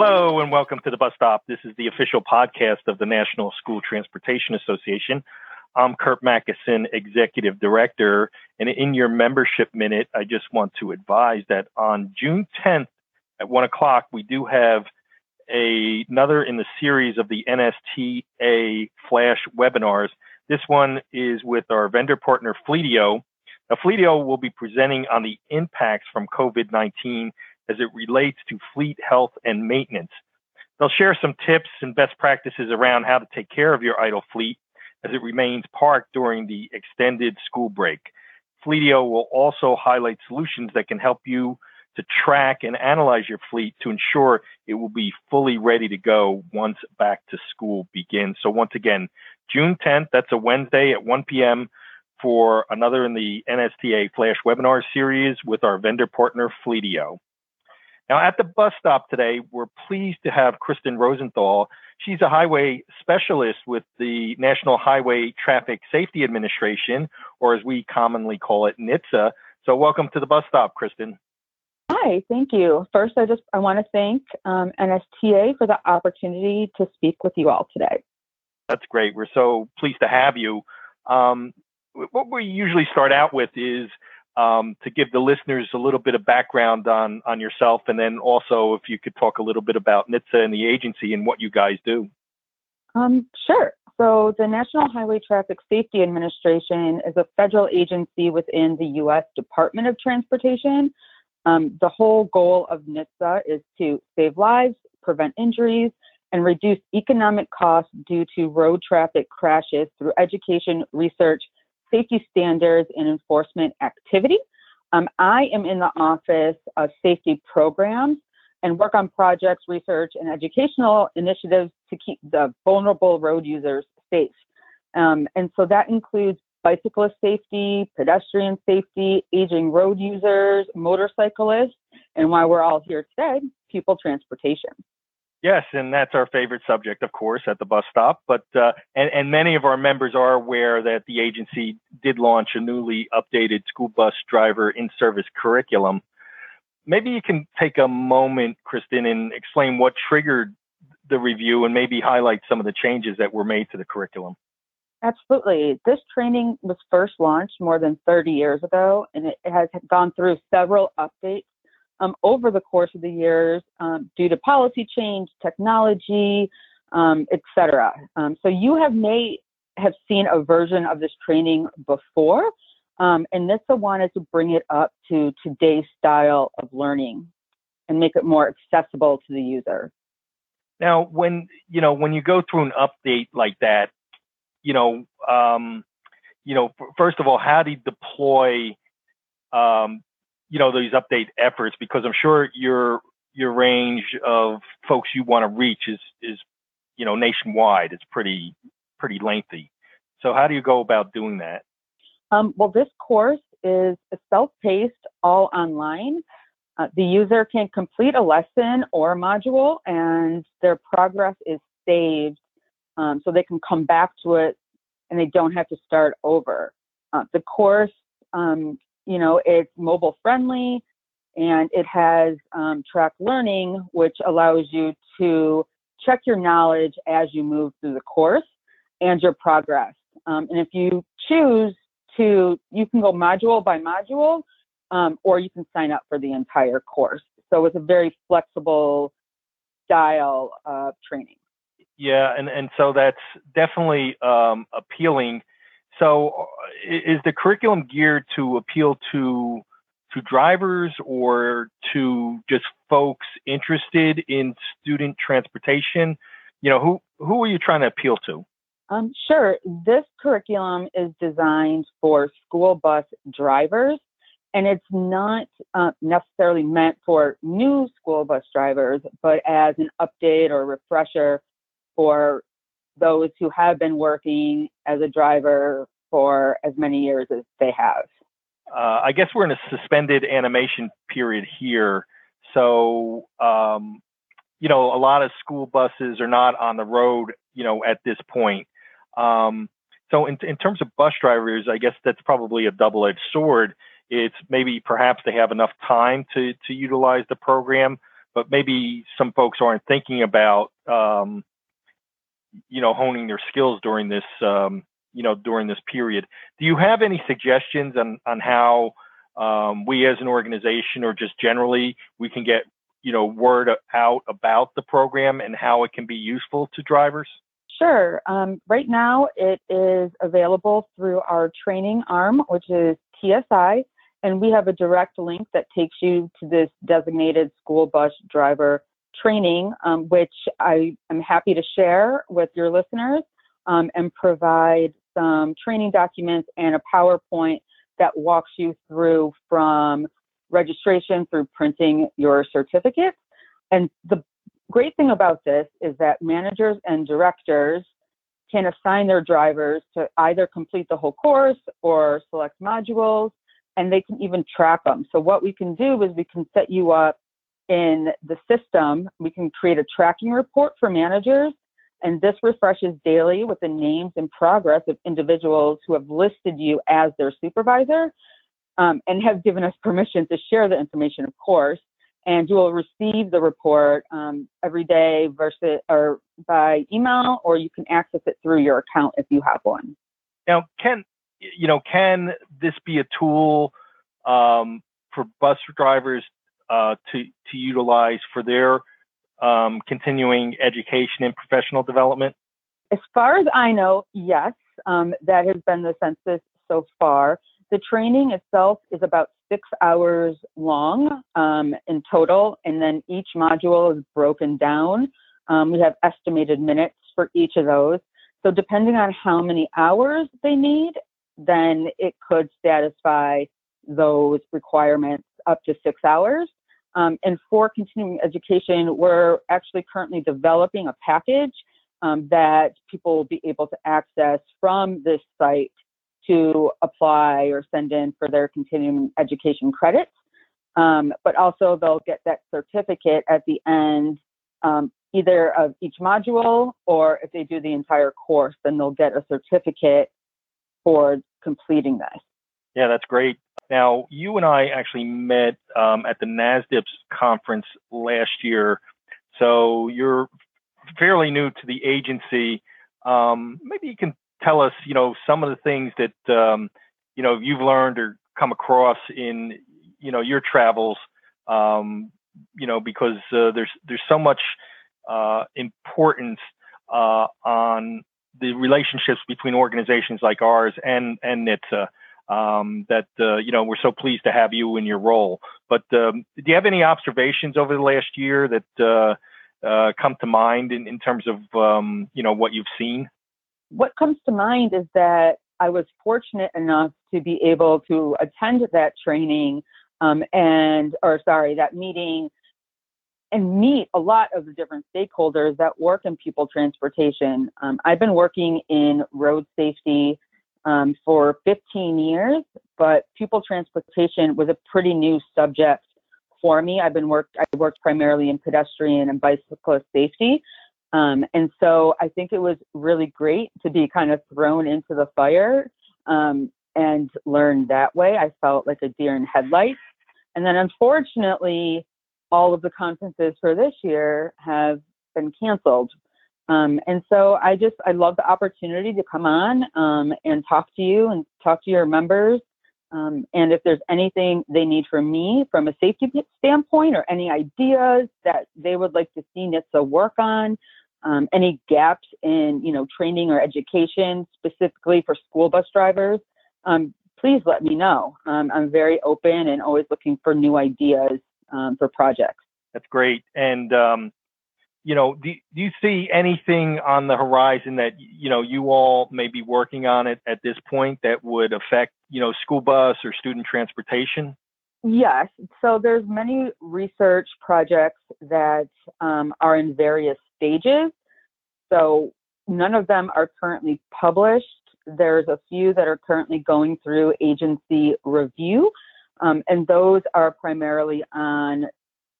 Hello and welcome to the bus stop. This is the official podcast of the National School Transportation Association. I'm Curt Macysyn, Executive Director. And in your membership minute, I just want to advise that on June 10th at 1 o'clock, we do have a, another in the series of the NSTA Flash webinars. This one is with our vendor partner Fleetio. Now, Fleetio will be presenting on the impacts from COVID 19 as it relates to fleet health and maintenance. They'll share some tips and best practices around how to take care of your idle fleet as it remains parked during the extended school break. Fleetio will also highlight solutions that can help you to track and analyze your fleet to ensure it will be fully ready to go once back to school begins. So once again, June 10th, that's a Wednesday at 1 p.m. for another in the NSTA Flash webinar series with our vendor partner Fleetio. Now, at the bus stop today, we're pleased to have Kristin Rosenthal. She's a highway specialist with the National Highway Traffic Safety Administration, or as we commonly call it, NHTSA. So, welcome to the bus stop, Kristin. Hi, thank you. First, I just I want to thank um, NSTA for the opportunity to speak with you all today. That's great. We're so pleased to have you. Um, what we usually start out with is um, to give the listeners a little bit of background on on yourself, and then also if you could talk a little bit about NHTSA and the agency and what you guys do. Um, sure. So the National Highway Traffic Safety Administration is a federal agency within the U.S. Department of Transportation. Um, the whole goal of NHTSA is to save lives, prevent injuries, and reduce economic costs due to road traffic crashes through education, research, safety standards and enforcement activity. Um, I am in the office of safety programs and work on projects, research, and educational initiatives to keep the vulnerable road users safe. Um, and so that includes bicyclist safety, pedestrian safety, aging road users, motorcyclists, and why we're all here today, pupil transportation. Yes, and that's our favorite subject, of course, at the bus stop. But uh, and and many of our members are aware that the agency did launch a newly updated school bus driver in-service curriculum. Maybe you can take a moment, Kristin, and explain what triggered the review, and maybe highlight some of the changes that were made to the curriculum. Absolutely. This training was first launched more than 30 years ago, and it has gone through several updates um, over the course of the years um, due to policy change, technology, um, etc. Um, so you have may have seen a version of this training before, um, and NHTSA wanted to bring it up to today's style of learning and make it more accessible to the user. Now, when you know when you go through an update like that, you know, um, you know, first of all, how do you deploy um, you know these update efforts because I'm sure your your range of folks you want to reach is is you know nationwide. It's pretty pretty lengthy. So how do you go about doing that? Um, well, this course is self-paced, all online. Uh, the user can complete a lesson or a module, and their progress is saved, um, so they can come back to it, and they don't have to start over. Uh, the course um, you know, it's mobile friendly and it has um, track learning, which allows you to check your knowledge as you move through the course and your progress. Um, and if you choose to, you can go module by module, um, or you can sign up for the entire course. So it's a very flexible style of training. Yeah, and, and so that's definitely um, appealing so, is the curriculum geared to appeal to to drivers or to just folks interested in student transportation? You know, who who are you trying to appeal to? Um, sure. This curriculum is designed for school bus drivers, and it's not uh, necessarily meant for new school bus drivers, but as an update or refresher for those who have been working as a driver for as many years as they have. Uh, I guess we're in a suspended animation period here. So, um, you know, a lot of school buses are not on the road, you know, at this point. Um, so, in, in terms of bus drivers, I guess that's probably a double edged sword. It's maybe perhaps they have enough time to, to utilize the program, but maybe some folks aren't thinking about, um, you know, honing their skills during this, um, you know, during this period. Do you have any suggestions on on how um, we as an organization or just generally we can get, you know, word out about the program and how it can be useful to drivers? Sure. Um, right now, it is available through our training arm, which is TSI, and we have a direct link that takes you to this designated school bus driver training, um, which I am happy to share with your listeners um, and provide some training documents and a PowerPoint that walks you through from registration through printing your certificate. And the great thing about this is that managers and directors can assign their drivers to either complete the whole course or select modules, and they can even track them. So what we can do is we can set you up in the system. We can create a tracking report for managers, and this refreshes daily with the names and progress of individuals who have listed you as their supervisor um, and have given us permission to share the information, of course and you will receive the report um, every day versus or by email, or you can access it through your account if you have one. Now, can you know can this be a tool um, for bus drivers uh, to to utilize for their um, continuing education and professional development? As far as I know, yes, um, that has been the census so far. The training itself is about six hours long um, in total, and then each module is broken down. Um, we have estimated minutes for each of those. So, depending on how many hours they need, then it could satisfy those requirements up to six hours. Um, and for continuing education, we're actually currently developing a package um, that people will be able to access from this site to apply or send in for their continuing education credits. Um, but also they'll get that certificate at the end, um, either of each module or if they do the entire course, then they'll get a certificate for completing this. Yeah, that's great. Now, you and I actually met um, at the NASDPTS conference last year. So you're fairly new to the agency. Um, maybe you can tell us, you know, some of the things that um, you know you've learned or come across in you know your travels. Um, you know, because uh, there's there's so much uh, importance uh, on the relationships between organizations like ours and and NHTSA. Um, that uh, you know we're so pleased to have you in your role. But um, do you have any observations over the last year that uh, uh, come to mind in, in terms of um, you know what you've seen? what comes to mind is that I was fortunate enough to be able to attend that training um, and, or sorry, that meeting and meet a lot of the different stakeholders that work in pupil transportation. Um, I've been working in road safety um, for 15 years, but pupil transportation was a pretty new subject for me. I've been worked, I worked primarily in pedestrian and bicyclist safety. Um, and so I think it was really great to be kind of thrown into the fire um, and learn that way. I felt like a deer in headlights. And then unfortunately, all of the conferences for this year have been canceled. Um, and so I just, I love the opportunity to come on um, and talk to you and talk to your members. Um, and if there's anything they need from me from a safety standpoint or any ideas that they would like to see NHTSA work on, um, any gaps in you know training or education specifically for school bus drivers, um, please let me know. Um, I'm very open and always looking for new ideas for projects. That's great. And you know, do, do you see anything on the horizon that you know you all may be working on it at this point that would affect you know school bus or student transportation? Yes. So there's many research projects that um, are in various stages. So none of them are currently published. There's a few that are currently going through agency review, um, and those are primarily on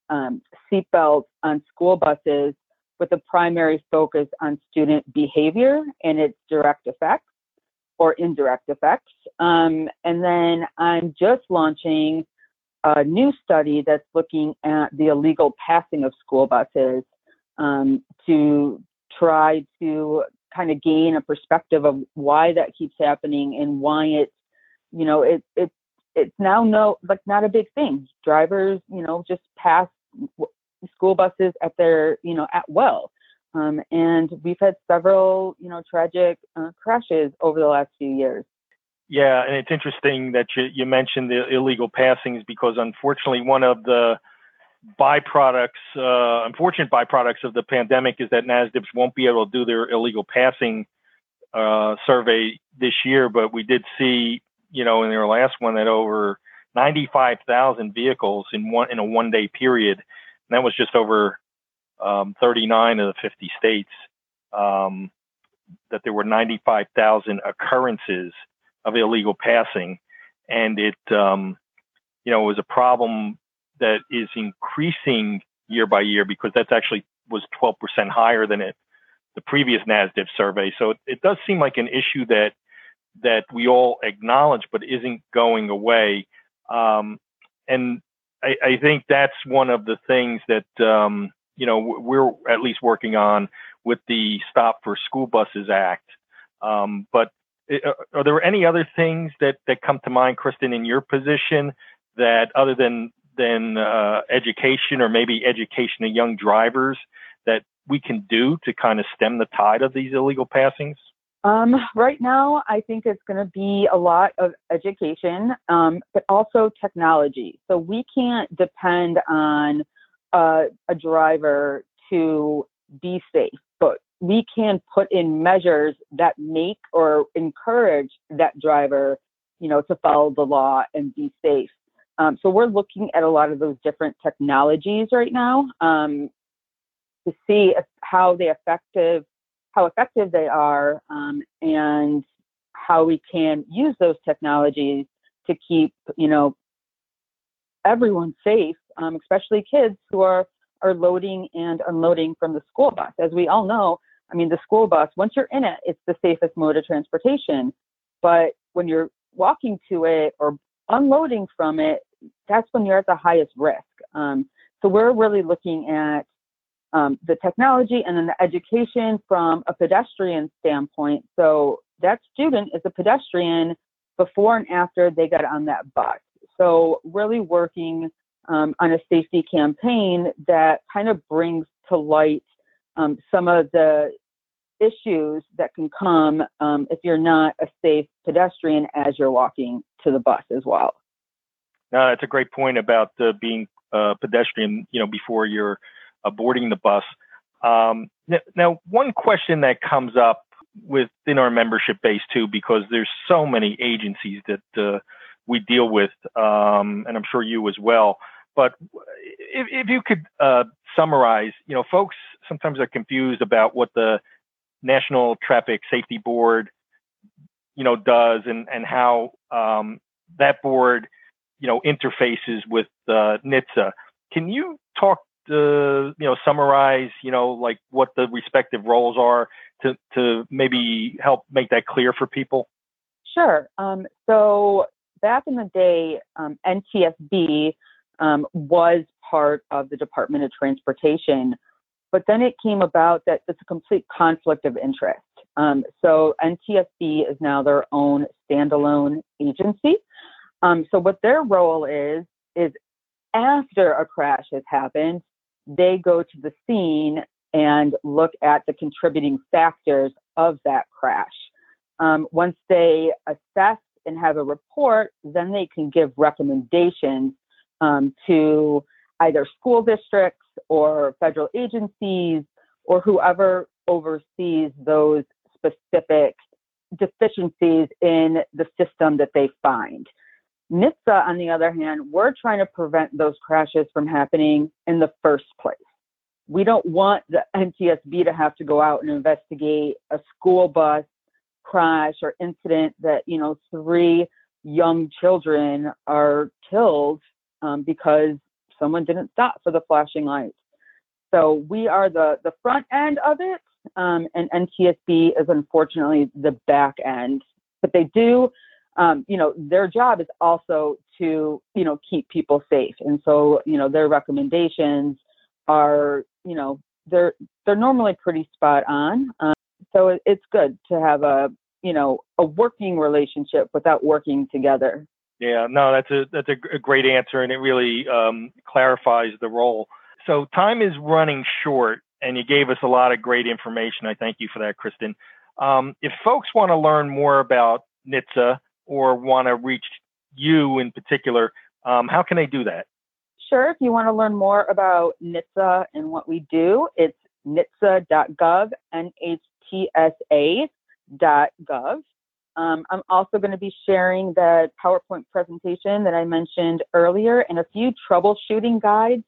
um, seatbelts on school buses with a primary focus on student behavior and its direct effects or indirect effects. Um, and then I'm just launching a new study that's looking at the illegal passing of school buses um, to try to kind of gain a perspective of why that keeps happening and why it's, you know, it, it, it's now no, like not a big thing. Drivers, you know, just pass school buses at their, you know, at will. Um, and we've had several, you know, tragic uh, crashes over the last few years. Yeah, and it's interesting that you, you mentioned the illegal passings because unfortunately one of the byproducts, uh, unfortunate byproducts of the pandemic is that NASDPTS won't be able to do their illegal passing uh, survey this year, but we did see, you know, in their last one that over 95,000 vehicles in one in a one day period, and that was just over um, 39 of the 50 states. Um, that there were 95,000 occurrences of illegal passing, and it, um, you know, it was a problem that is increasing year by year because that's actually was 12% higher than it the previous NASDPTS survey. So it, it does seem like an issue that that we all acknowledge, but isn't going away. Um, and I, I, think that's one of the things that um, you know we're at least working on with the Stop for School Buses Act. Um, but uh, are there any other things that that come to mind, Kristin, in your position that other than than uh, education or maybe education of young drivers that we can do to kind of stem the tide of these illegal passings? Um, right now, I think it's going to be a lot of education, um, but also technology. So we can't depend on a driver to be safe, but we can put in measures that make or encourage that driver, you know, to follow the law and be safe. Um, so we're looking at a lot of those different technologies right now um, to see if, how they effective, how effective they are, um, and how we can use those technologies to keep, you know, everyone safe, um, especially kids who are are loading and unloading from the school bus. As we all know, I mean, the school bus, once you're in it, it's the safest mode of transportation. But when you're walking to it or unloading from it, that's when you're at the highest risk. Um, so we're really looking at um, the technology and then the education from a pedestrian standpoint. So that student is a pedestrian before and after they got on that bus. So really working um, on a safety campaign that kind of brings to light um, some of the issues that can come um, if you're not a safe pedestrian as you're walking to the bus as well. No, that's a great point about uh, being a pedestrian, you know, before you're uh, boarding the bus. Um, now, one question that comes up within our membership base too, because there's so many agencies that uh, we deal with, um, and I'm sure you as well. But if, if you could uh, summarize, you know, folks sometimes are confused about what the National Traffic Safety Board, you know, does and and how um, that board you know, interfaces with uh, NHTSA. Can you talk, to, you know, summarize, you know, like what the respective roles are to, to maybe help make that clear for people? Sure. Um, so back in the day, um, NTSB um, was part of the Department of Transportation, but then it came about that it's a complete conflict of interest. Um, so NTSB is now their own standalone agency. Um, so what their role is is after a crash has happened, they go to the scene and look at the contributing factors of that crash. Um, once they assess and have a report, then they can give recommendations um, to either school districts or federal agencies or whoever oversees those specific deficiencies in the system that they find. NHTSA, on the other hand, we're trying to prevent those crashes from happening in the first place. We don't want the NTSB to have to go out and investigate a school bus crash or incident that, you know, three young children are killed um, because someone didn't stop for the flashing lights. So we are the, the front end of it, um, and NTSB is unfortunately the back end. But they do um, you know, their job is also to, you know, keep people safe. And so, you know, their recommendations are, you know, they're they're normally pretty spot on. Um, so it, it's good to have a, you know, a working relationship without working together. Yeah, no, that's a that's a, great answer, and it really um, clarifies the role. So time is running short, and you gave us a lot of great information. I thank you for that, Kristin. Um, if folks want to learn more about NHTSA or want to reach you in particular, um, how can they do that? Sure. If you want to learn more about NHTSA and what we do, it's N-H-T-S-A.gov. Um, I'm also going to be sharing the PowerPoint presentation that I mentioned earlier and a few troubleshooting guides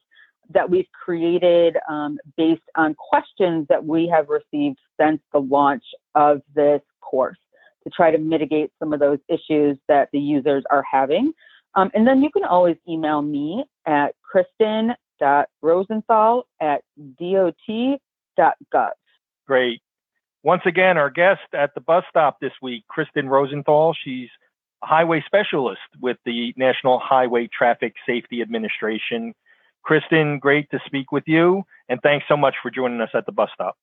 that we've created um, based on questions that we have received since the launch of this course to try to mitigate some of those issues that the users are having. Um, and then you can always email me at kristin.rosenthal at dot.gov. Great. Once again, our guest at the bus stop this week, Kristin Rosenthal. She's a highway specialist with the National Highway Traffic Safety Administration. Kristin, great to speak with you, and thanks so much for joining us at the bus stop.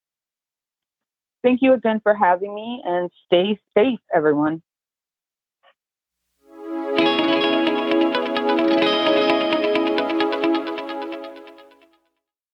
Thank you again for having me, and stay safe, everyone.